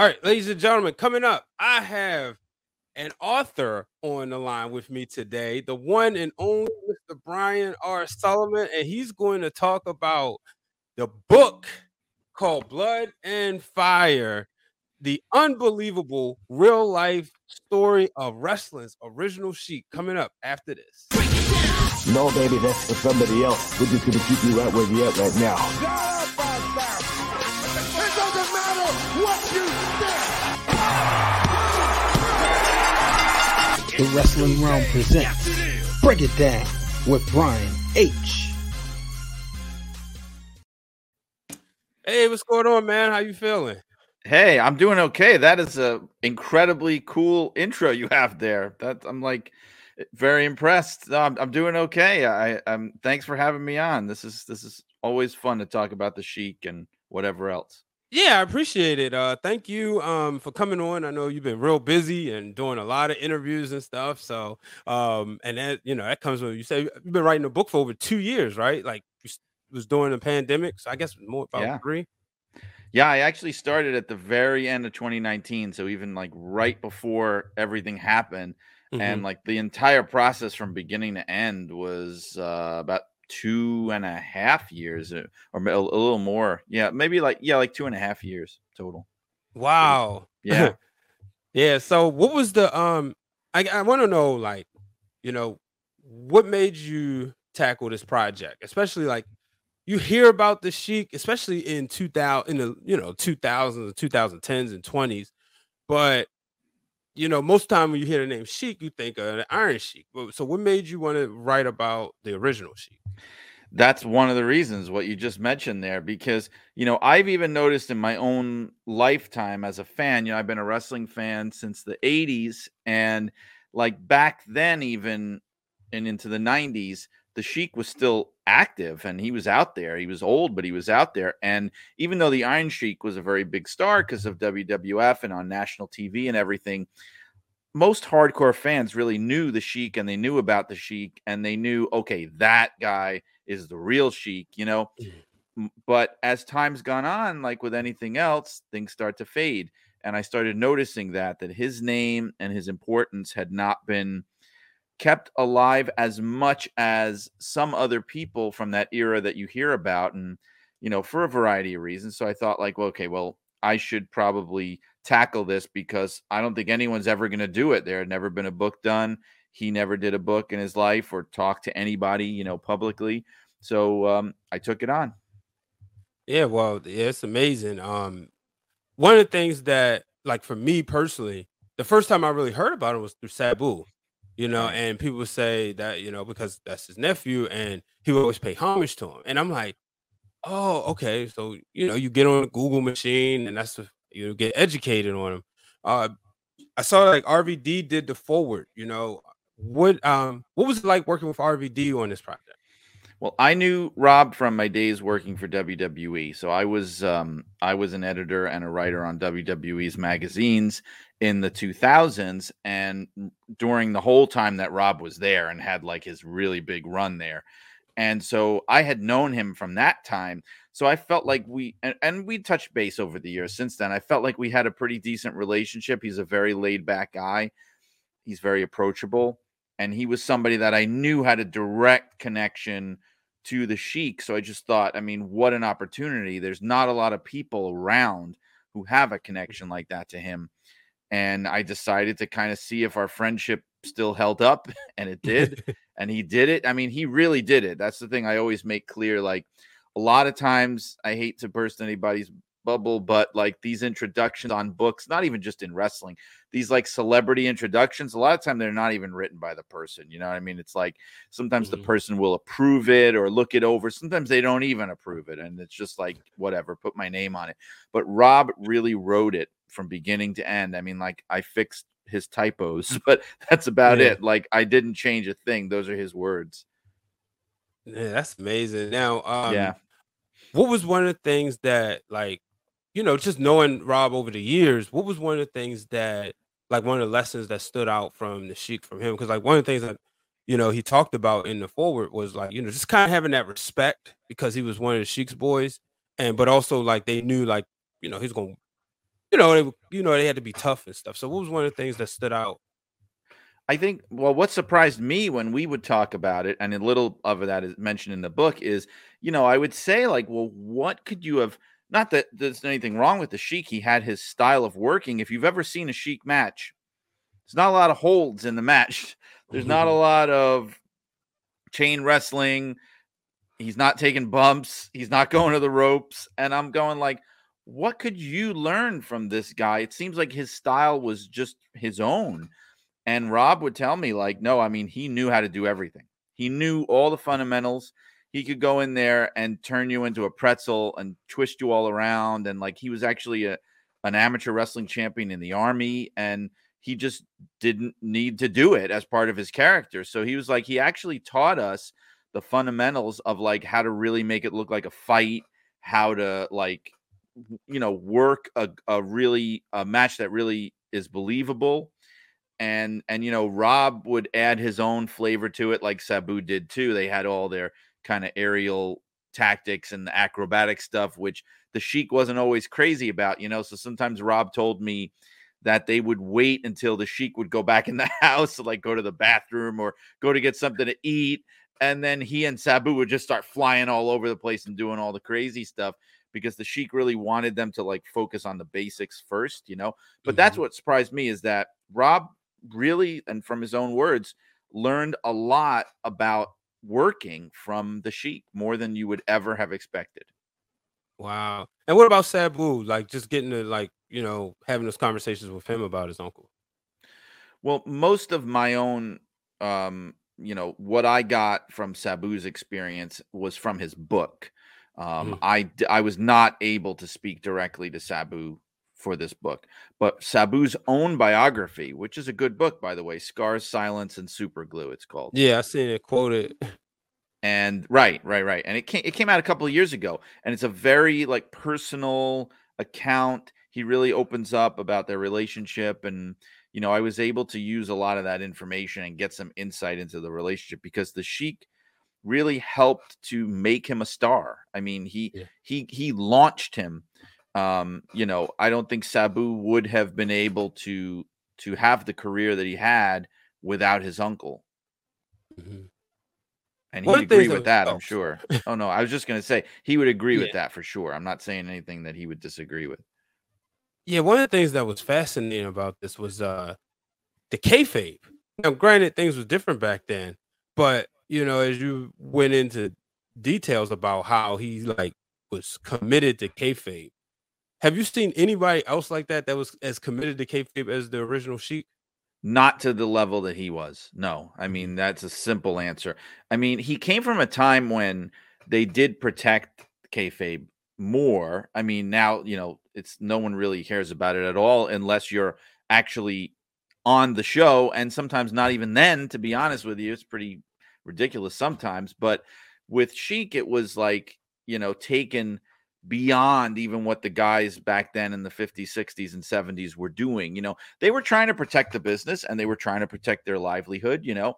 All right, ladies and gentlemen, coming up, I have an author on the line with me today, the one and only Mr. Brian R. Solomon, and he's going to talk about the book called Blood and Fire the unbelievable real life story of wrestling's original Sheik coming up after this. No, baby, that's for somebody else. We're just gonna keep you right where you're at right now. The Wrestling Wrealm presents Break It Down with Brian H. Hey, what's going on, man? How you feeling? Hey, I'm doing okay. That is a incredibly cool intro you have there. That I'm like very impressed. No, I'm, I'm doing okay. I, I'm thanks for having me on. This is this is always fun to talk about the Sheik and whatever else. Yeah, I appreciate it. Uh, thank you um, for coming on. I know you've been real busy and doing a lot of interviews and stuff. So, um, and that you know that comes when you say you've been writing a book for over two years, right? Like you was during the pandemic, so I guess more about Yeah. three. Yeah, I actually started at the very end of 2019, so even like right before everything happened, and Mhm. like the entire process from beginning to end was uh, about two and a half years, uh, or a, a little more. Yeah, maybe like yeah, like two and a half years total. Wow. Yeah. yeah. So what was the um I, I want to know like, you know, what made you tackle this project? Especially like you hear about the Sheik, especially in 2000 in the you know 2000s and 2010s and 20s, but you know, most time when you hear the name Sheik, you think of the Iron Sheik. So what made you want to write about the original Sheik? That's one of the reasons what you just mentioned there, because you know I've even noticed in my own lifetime as a fan. You know, I've been a wrestling fan since the '80s, and like back then, even and into the '90s, the Sheik was still active and he was out there. He was old, but he was out there. And even though the Iron Sheik was a very big star because of WWF and on national TV and everything, most hardcore fans really knew the Sheik and they knew about the Sheik and they knew, okay, that guy is the real Sheik, you know. Mm. But as time's gone on, like with anything else, things start to fade. And I started noticing that that his name and his importance had not been kept alive as much as some other people from that era that you hear about and you know for a variety of reasons. So i thought like well okay well i should probably tackle this because i don't think anyone's ever going to do it. There had never been a book done. He never did a book in his life or talked to anybody you know publicly. So um, i took it on. Yeah, well, yeah, it's amazing. Um, one of the things that, like, for me personally, the first time I really heard about it was through Sabu, you know, and people say that, you know, because that's his nephew and he would always pay homage to him. And I'm like, oh, okay. So, you know, you get on a Google machine and that's, you get educated on him. Uh, I saw like RVD did the foreword, you know, what, um, what was it like working with RVD on this project? Well, I knew Rob from my days working for WWE. So I was um, I was an editor and a writer on WWE's magazines in the 2000s and during the whole time that Rob was there and had like his really big run there. And so I had known him from that time. So I felt like we and, and we touched base over the years since then. I felt like we had a pretty decent relationship. He's a very laid back guy. He's very approachable and he was somebody that I knew had a direct connection to the Sheik. So I just thought, I mean, what an opportunity. There's not a lot of people around who have a connection like that to him. And I decided to kind of see if our friendship still held up, and it did. and he did it. I mean, he really did it. That's the thing I always make clear. Like a lot of times, I hate to burst anybody's bubble, but like these introductions on books, not even just in wrestling, these like celebrity introductions, a lot of time they're not even written by the person. You know what I mean? It's like sometimes the Mhm. person will approve it or look it over. Sometimes they don't even approve it. And it's just like, whatever, put my name on it. But Rob really wrote it from beginning to end. I mean, like I fixed his typos, but that's about Yeah. it. Like I didn't change a thing. Those are his words. Yeah, that's amazing. Now, um, yeah. what was one of the things that like you know just knowing rob over the years what was one of the things that like one of the lessons that stood out from the sheik from him because like one of the things that you know he talked about in the foreword was like you know just kind of having that respect because he was one of the sheik's boys and but also like they knew like you know he's gonna you know, they you know they had to be tough and stuff. So what was one of the things that stood out? I think well, what surprised me when we would talk about it, and a little of that is mentioned in the book, is you know I would say like, well, what could you have? Not that there's anything wrong with the Sheik. He had his style of working. If you've ever seen a Sheik match, there's not a lot of holds in the match. There's not a lot of chain wrestling. He's not taking bumps. He's not going to the ropes. And I'm going like, what could you learn from this guy? It seems like his style was just his own. And Rob would tell me, like, no, I mean, he knew how to do everything. He knew all the fundamentals. He could go in there and turn you into a pretzel and twist you all around. And like, he was actually a, an amateur wrestling champion in the army. And he just didn't need to do it as part of his character. So he was like, he actually taught us the fundamentals of like how to really make it look like a fight, how to like, you know, work a, a really a match that really is believable. And and you know, Rob would add his own flavor to it, like Sabu did too. They had all their kind of aerial tactics and the acrobatic stuff, which the Sheik wasn't always crazy about, you know. So sometimes Rob told me that they would wait until the sheik would go back in the house like go to the bathroom or go to get something to eat and then he and sabu would just start flying all over the place and doing all the crazy stuff because the sheik really wanted them to like focus on the basics first you know but mm-hmm. that's what surprised me is that rob really and from his own words learned a lot about working from the sheik more than you would ever have expected wow and what about sabu like just getting to like you know, having those conversations with him about his uncle? Well, most of my own, um, you know, what I got from Sabu's experience was from his book. Um, mm. I I was not able to speak directly to Sabu for this book, but Sabu's own biography, which is a good book, by the way, "Scars, Silence, and Super Glue." It's called. Yeah, I seen it quoted. And right, right, right, and it came it came out a couple of years ago, and it's a very like personal account he really opens up about their relationship and you know i was able to use a lot of that information and get some insight into the relationship because the sheik really helped to make him a star i mean he yeah. he he launched him um you know i don't think sabu would have been able to to have the career that he had without his uncle mm-hmm. and he'd agree with that i'm sure oh no i was just going to say he would agree yeah. with that for sure i'm not saying anything that he would disagree with yeah, one of the things that was fascinating about this was uh the kayfabe. Now, granted, things were different back then, but you know, as you went into details about how he like was committed to kayfabe, have you seen anybody else like that that was as committed to kayfabe as the original Sheik? Not to the level that he was. No, I mm-hmm. mean that's a simple answer. I mean, he came from a time when they did protect kayfabe more. I mean, now you know it's no one really cares about it at all unless you're actually on the show and sometimes not even then to be honest with you it's pretty ridiculous sometimes but with Sheik it was like you know taken beyond even what the guys back then in the 50s 60s and 70s were doing you know they were trying to protect the business and they were trying to protect their livelihood you know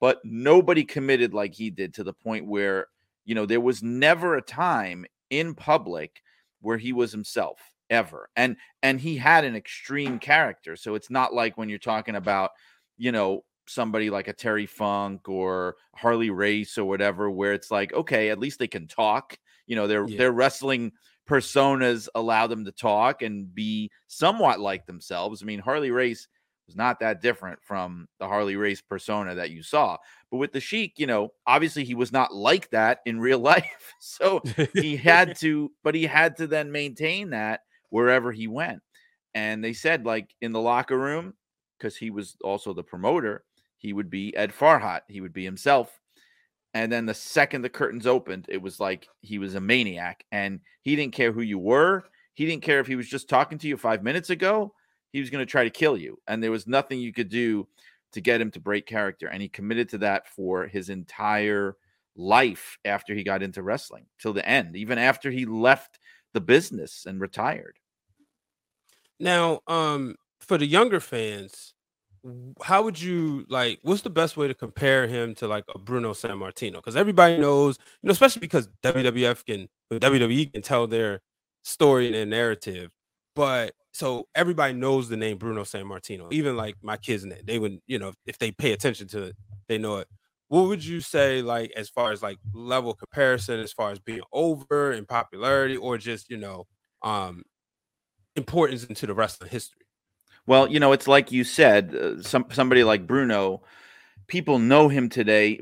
but nobody committed like he did to the point where you know there was never a time in public where he was himself ever. And and he had an extreme character. So it's not like when you're talking about, you know, somebody like a Terry Funk or Harley Race or whatever, where it's like, okay, at least they can talk. You know, their yeah. their wrestling personas allow them to talk and be somewhat like themselves. I mean, Harley Race was not that different from the Harley Race persona that you saw. But with the Sheik, you know, obviously he was not like that in real life. So he had to, but he had to then maintain that wherever he went. And they said, like in the locker room, because he was also the promoter, he would be Ed Farhat, he would be himself. And then the second the curtains opened, it was like he was a maniac and he didn't care who you were. He didn't care if he was just talking to you five minutes ago. He was going to try to kill you. And there was nothing you could do to get him to break character. And he committed to that for his entire life after he got into wrestling till the end, even after he left the business and retired. Now, um, for the younger fans, how would you like? What's the best way to compare him to like a Bruno Sammartino? Because everybody knows, you know, especially because WWF can, WWE can tell their story and their narrative. But so everybody knows the name Bruno Sammartino. Even like my kids, they would, you know, if they pay attention to it, they know it. What would you say, like, as far as like level comparison, as far as being over in popularity, or just you know, um, importance into the wrestling history? Well, you know, it's like you said, uh, some somebody like Bruno, people know him today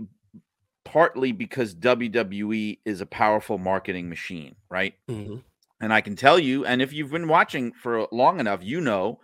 partly because WWE is a powerful marketing machine, right? Mhm. And I can tell you, and if you've been watching for long enough, you know,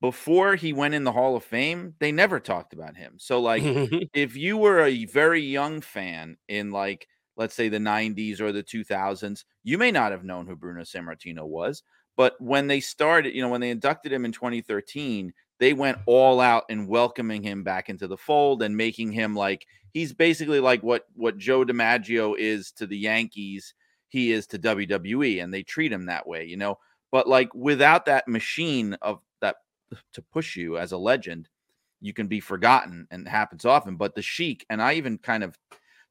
before he went in the Hall of Fame, they never talked about him. So, like, if you were a very young fan in, like, let's say the 90s or the 2000s, you may not have known who Bruno Sammartino was. But when they started, you know, when they inducted him in 2013, they went all out in welcoming him back into the fold and making him like he's basically like what what Joe DiMaggio is to the Yankees, he is to WWE, and they treat him that way, you know. But like without that machine of that to push you as a legend, you can be forgotten and it happens often. But the Sheik, and I even kind of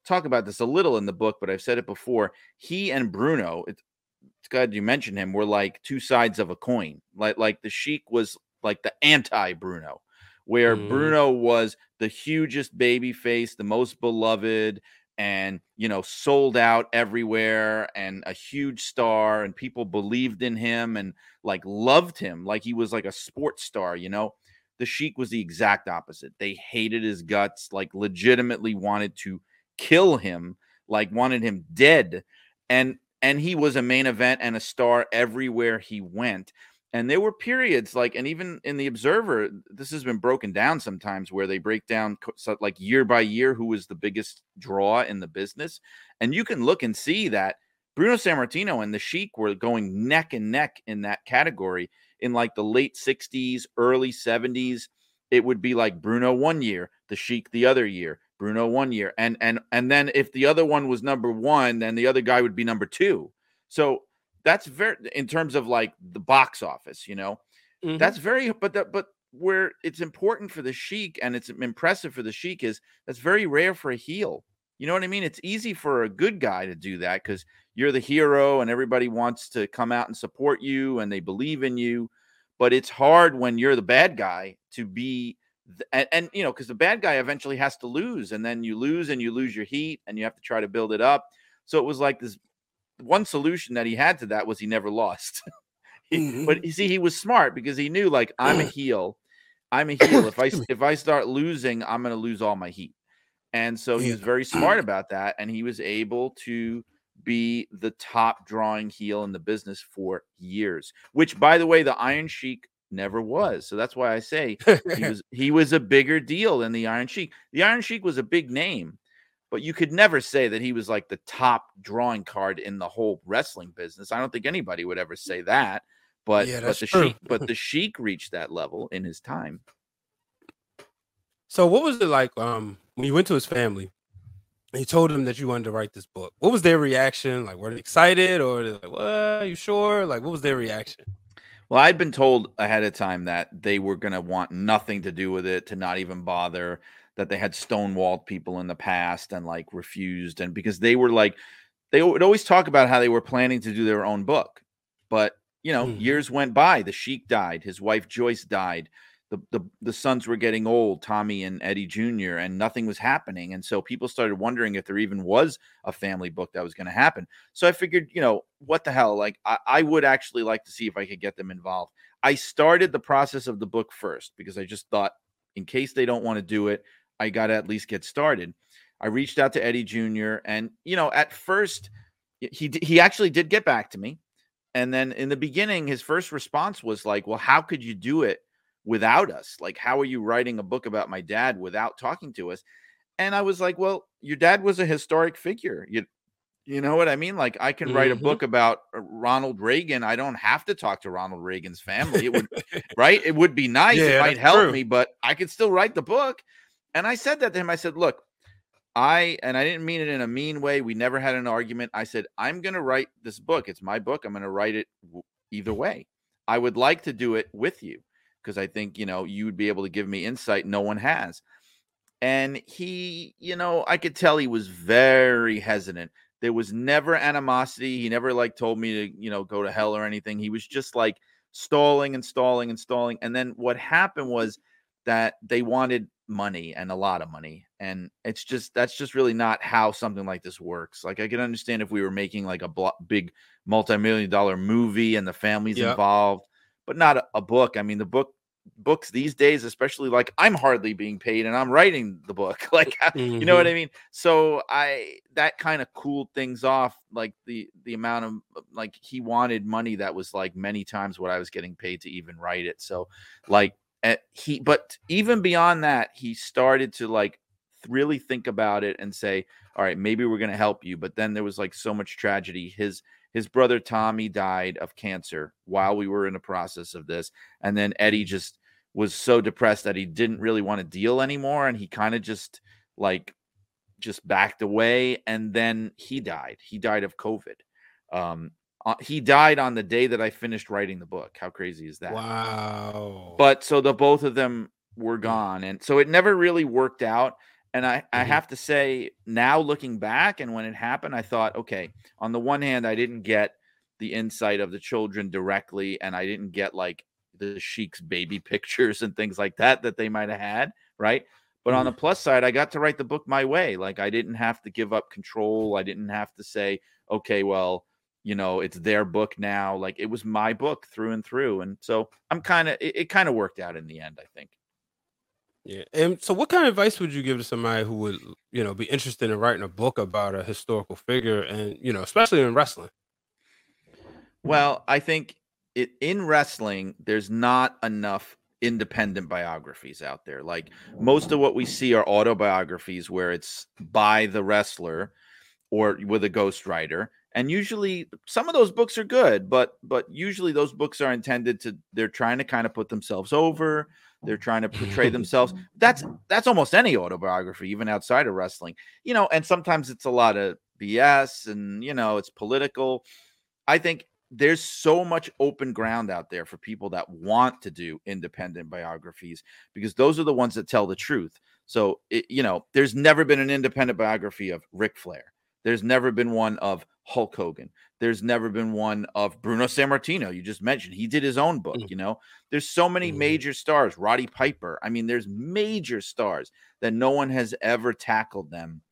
talk about this a little in the book, but I've said it before. He and Bruno, it's glad you mentioned him, were like two sides of a coin. Like like the Sheik was like the anti Bruno, where Mm. Bruno was the hugest baby face, the most beloved, and you know, sold out everywhere and a huge star, and people believed in him and like loved him like he was like a sports star, you know. The Sheik was the exact opposite. They hated his guts, like legitimately wanted to kill him, like wanted him dead. And and he was a main event and a star everywhere he went. And there were periods like, and even in the Observer, this has been broken down sometimes where they break down like year by year who was the biggest draw in the business. And you can look and see that Bruno Sammartino and the Sheik were going neck and neck in that category in like the late 60s, early 70s. It would be like Bruno one year, the Sheik the other year, Bruno one year. And and and then if the other one was number one, then the other guy would be number two. So that's very in terms of like the box office, you know. Mhm. That's very but that but where it's important for the Sheik and it's impressive for the Sheik is that's very rare for a heel. You know what I mean? It's easy for a good guy to do that because you're the hero and everybody wants to come out and support you and they believe in you. But it's hard when you're the bad guy to be, and, and you know, because the bad guy eventually has to lose, and then you lose and you lose your heat, and you have to try to build it up. So it was like this. One solution that he had to that was he never lost. He- but mm-hmm. you see, he was smart because he knew, like, I'm a heel. I'm a heel. If I if I start losing, I'm going to lose all my heat. And so he was very smart about that, and he was able to be the top drawing heel in the business for years. Which, by the way, the Iron Sheik never was. So that's why I say he was he was a bigger deal than the Iron Sheik. The Iron Sheik was a big name, but you could never say that he was like the top drawing card in the whole wrestling business. I don't think anybody would ever say that. But Yeah, but the true. Sheik but the Sheik reached that level in his time. So what was it like um when you went to his family and you told them that you wanted to write this book? What was their reaction? Like were they excited or they like, what are you sure? Like what was their reaction? Well, I'd been told ahead of time that they were going to want nothing to do with it, to not even bother, that they had stonewalled people in the past and like refused. And because they were like, they would always talk about how they were planning to do their own book. But, you know, Mhm. years went by. The Sheik died. His wife Joyce died. The, the, the sons were getting old, Tommy and Eddie Jr., and nothing was happening. And so people started wondering if there even was a family book that was going to happen. So I figured, you know, what the hell? Like, I, I would actually like to see if I could get them involved. I started the process of the book first because I just thought, in case they don't want to do it, I got to at least get started. I reached out to Eddie Jr. and you know, at first he he actually did get back to me. And then in the beginning his first response was like, "Well, how could you do it without us? Like how are you writing a book about my dad without talking to us?" And I was like, "Well, your dad was a historic figure. You you know what I mean? Like I can write a Mhm. book about uh, Ronald Reagan. I don't have to talk to Ronald Reagan's family. It would right? It would be nice. it might help true. me, but I could still write the book. And I said that to him. I said, look, I, and I didn't mean it in a mean way. We never had an argument. I said, I'm going to write this book. It's my book. I'm going to write it w- either way. I would like to do it with you because I think, you know, you would be able to give me insight no one has. And he, you know, I could tell he was very hesitant. There was never animosity. He never like told me to, you know, go to hell or anything. He was just like stalling and stalling and stalling. And then what happened was that they wanted money and a lot of money. And it's just that's just really not how something like this works. Like I can understand if we were making like a blo- big multi-million dollar movie and the families Yep. involved, but not a, a book. I mean, the book books these days, especially like I'm hardly being paid and I'm writing the book. Like you know what I mean? So I that kind of cooled things off. Like the the amount of like he wanted money that was like many times what I was getting paid to even write it. So like eh, he, but even beyond that, he started to like really think about it and say, all right, maybe we're gonna help you. But then there was like so much tragedy. His his brother Tommy died of cancer while we were in the process of this, and then Eddie just was so depressed that he didn't really want to deal anymore, and he kind of just like just backed away and then he died. He died of covid. Um uh, he died on the day that i finished writing the book. How crazy is that? Wow. but so the both of them were gone and so it never really worked out and i i Mhm. have to say now looking back and when it happened i thought okay on the one hand i didn't get the insight of the children directly and i didn't get like the sheik's baby pictures and things like that that they might have had right? But on the plus side i got to write the book my way. Like i didn't have to give up control. I didn't have to say okay well you know it's their book now. Like it was my book through and through. And so i'm kind of it, it kind of worked out in the end i think Yeah. And so what kind of advice would you give to somebody who would, you know, be interested in writing a book about a historical figure and, you know, especially in wrestling? well i think it in wrestling there's not enough independent biographies out there like most of what we see are autobiographies where it's by the wrestler or with a ghostwriter and usually some of those books are good but but usually those books are intended to they're trying to kind of put themselves over they're trying to portray themselves. That's that's almost any autobiography even outside of wrestling you know and sometimes it's a lot of bs and you know it's political. I think there's so much open ground out there for people that want to do independent biographies because those are the ones that tell the truth. So it, you know there's never been an independent biography of Ric Flair there's never been one of Hulk Hogan. There's never been one of Bruno Sammartino. You just mentioned he did his own book. Mm. You know, there's so many Mhm. major stars. Roddy Piper. I mean, there's major stars that no one has ever tackled them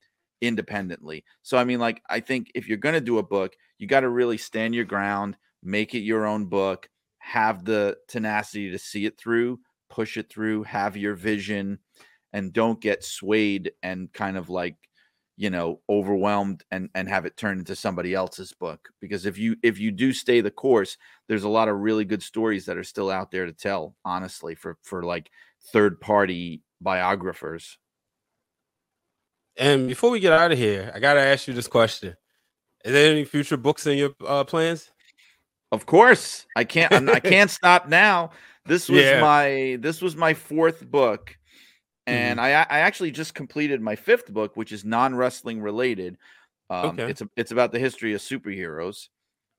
independently. So I mean, like, I think if you're gonna do a book, you got to really stand your ground, make it your own book, have the tenacity to see it through, push it through, have your vision, and don't get swayed and kind of like you know overwhelmed and and have it turn into somebody else's book because if you if you do stay the course there's a lot of really good stories that are still out there to tell honestly for for like third party biographers And before we get out of here, I gotta ask you this question: Is there any future books in your uh, plans? Of course, I can't. I can't stop now. This was Yeah. my this was my fourth book, Mm-hmm. and I I actually just completed my fifth book, which is non wrestling related. Um, Okay. It's a, it's about the history of superheroes.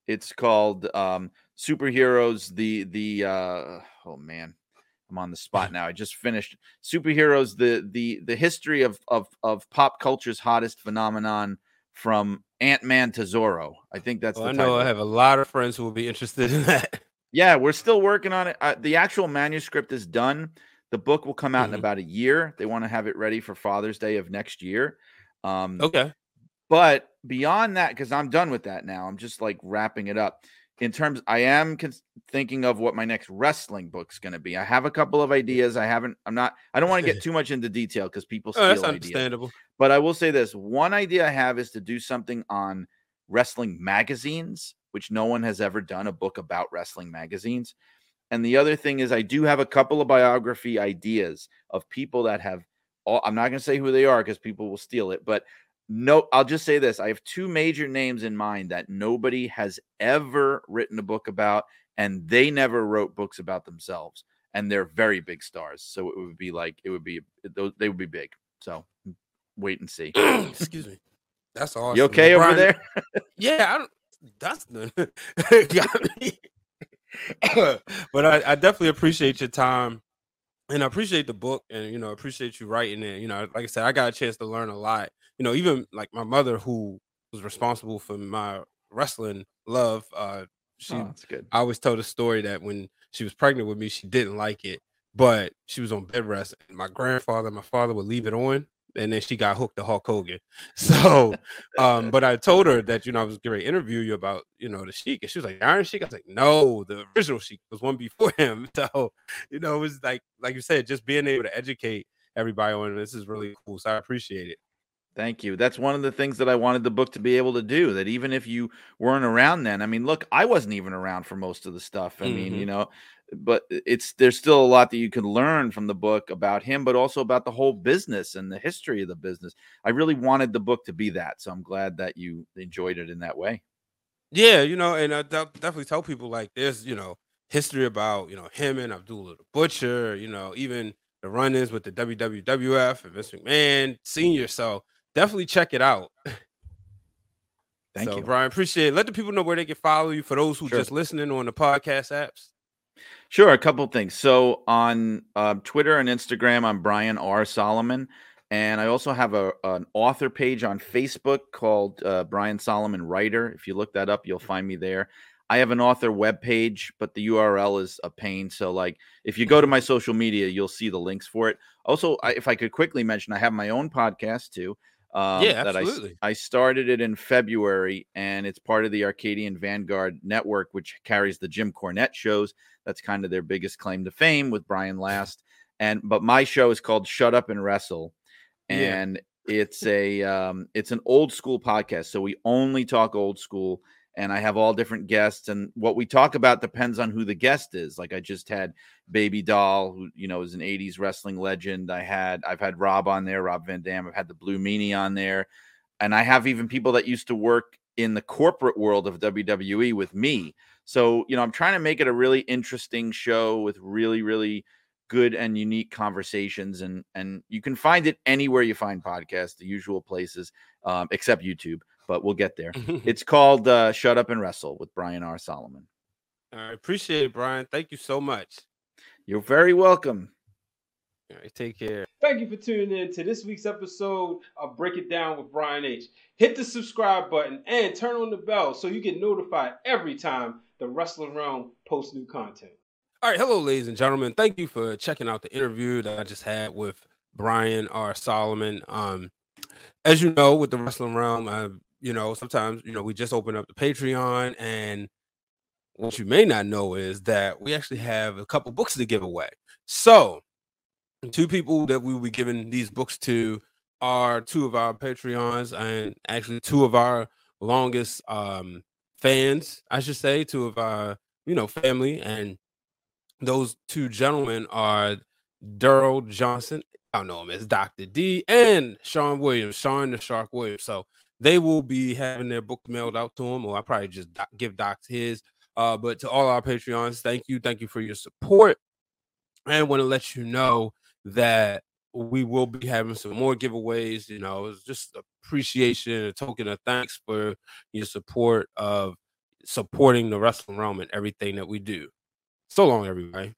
It's called um, superheroes. The the uh, oh man, I'm on the spot now. I just finished superheroes. The the the history of of of pop culture's hottest phenomenon from Ant Man to Zorro. I think that's Well, the I know. I have a lot of friends who will be interested in that. Yeah, we're still working on it. Uh, the actual manuscript is done. The book will come out in Mhm. about a year. They want to have it ready for Father's Day of next year. Um, Okay. but beyond that, because I'm done with that now, I'm just like wrapping it up. In terms, I am cons- thinking of what my next wrestling book's going to be. I have a couple of ideas. I haven't. I'm not. I don't want to get too much into detail because people steal Oh, that's ideas. understandable. But I will say this one idea I have is to do something on wrestling magazines, which no one has ever done a book about wrestling magazines. And the other thing is, I do have a couple of biography ideas of people that have, all, I'm not going to say who they are because people will steal it, but no, I'll just say this. I have two major names in mind that nobody has ever written a book about, and they never wrote books about themselves. And they're very big stars. So it would be like, it would be, those, they would be big. So mm, wait and see. Excuse me. That's awesome. You okay over there? Yeah, I don't, that's the got me. But I, I definitely appreciate your time, and I appreciate the book, and you know, appreciate you writing it. You know, like I said, I got a chance to learn a lot. You know, even like my mother, who was responsible for my wrestling love. Uh, she, Oh, that's good. I always tell the story that when she was pregnant with me. She didn't like it, but she was on bed rest. And my grandfather, and my father would leave it on, and then she got hooked to Hulk Hogan. So, um, but I told her that you know I was going to interview you about you know the Sheik, and she was like Iron Sheik. I was like, no, the original Sheik was one before him. So, you know, it was like like you said, just being able to educate everybody on this is really cool. So I appreciate it. Thank you. That's one of the things that I wanted the book to be able to do. That even if you weren't around then, I mean, look, I wasn't even around for most of the stuff. I mm-hmm. mean, you know, but it's there's still a lot that you can learn from the book about him, but also about the whole business and the history of the business. I really wanted the book to be that, so I'm glad that you enjoyed it in that way. Yeah, you know, and I definitely tell people like there's you know history about you know him and Abdullah the Butcher, you know, even the run-ins with the WWF and Vince McMahon Senior. So definitely check it out. Thank so, you, Brian. Appreciate it. Let the people know where they can follow you for those who sure. just listening on the podcast apps. Sure, a couple things. So on uh, Twitter and Instagram, I'm Brian R. Solomon, and I also have a an author page on Facebook called uh, Brian Solomon Writer. If you look that up, you'll find me there. I have an author web page, but the URL is a pain. So, like, if you go to my social media, you'll see the links for it. Also, I, if I could quickly mention, I have my own podcast too. Um, yeah, absolutely. I, I started it in February, and it's part of the Arcadian Vanguard network, which carries the Jim Cornette shows. That's kind of their biggest claim to fame with Brian Last. And but my show is called Shut Up and Wrestle, and yeah. it's a um, it's an old school podcast. So we only talk old school and I have all different guests. And what we talk about depends on who the guest is. Like I just had Baby Doll, who you know is an '80s wrestling legend. I had I've had Rob on there, Rob Van Dam. I've had the Blue Meanie on there, and I have even people that used to work in the corporate world of WWE with me. So you know, I'm trying to make it a really interesting show with really, really good and unique conversations and and you can find it anywhere you find podcasts the usual places um, except youtube but we'll get there. it's called uh, Shut Up and Wrestle with Brian R. Solomon. I appreciate it, Brian. Thank you so much. You're very welcome. All right, take care. Thank you for tuning in to this week's episode of Break It Down with Brian H. Hit the subscribe button and turn on the bell so you get notified every time the Wrestling Wrealm posts new content. All right, hello, ladies and gentlemen. Thank you for checking out the interview that I just had with Brian R. Solomon. Um, as you know, with the Wrestling Wrealm, I've you know, sometimes, you know, we just open up the Patreon and what you may not know is that we actually have a couple books to give away. So, two people that we will be giving these books to are two of our Patreons and actually two of our longest um fans, I should say, two of our, you know, family and those two gentlemen are Daryl Johnson, I know him as Dr. D, and Sean Williams, Sean the Shark Williams. So they will be having their book mailed out to them, or I probably just give Docs his. Uh, but to all our Patreons, thank you, thank you for your support, and want to let you know that we will be having some more giveaways. You know, it's just appreciation, a token of thanks for your support of supporting the wrestling realm and everything that we do. So long, everybody.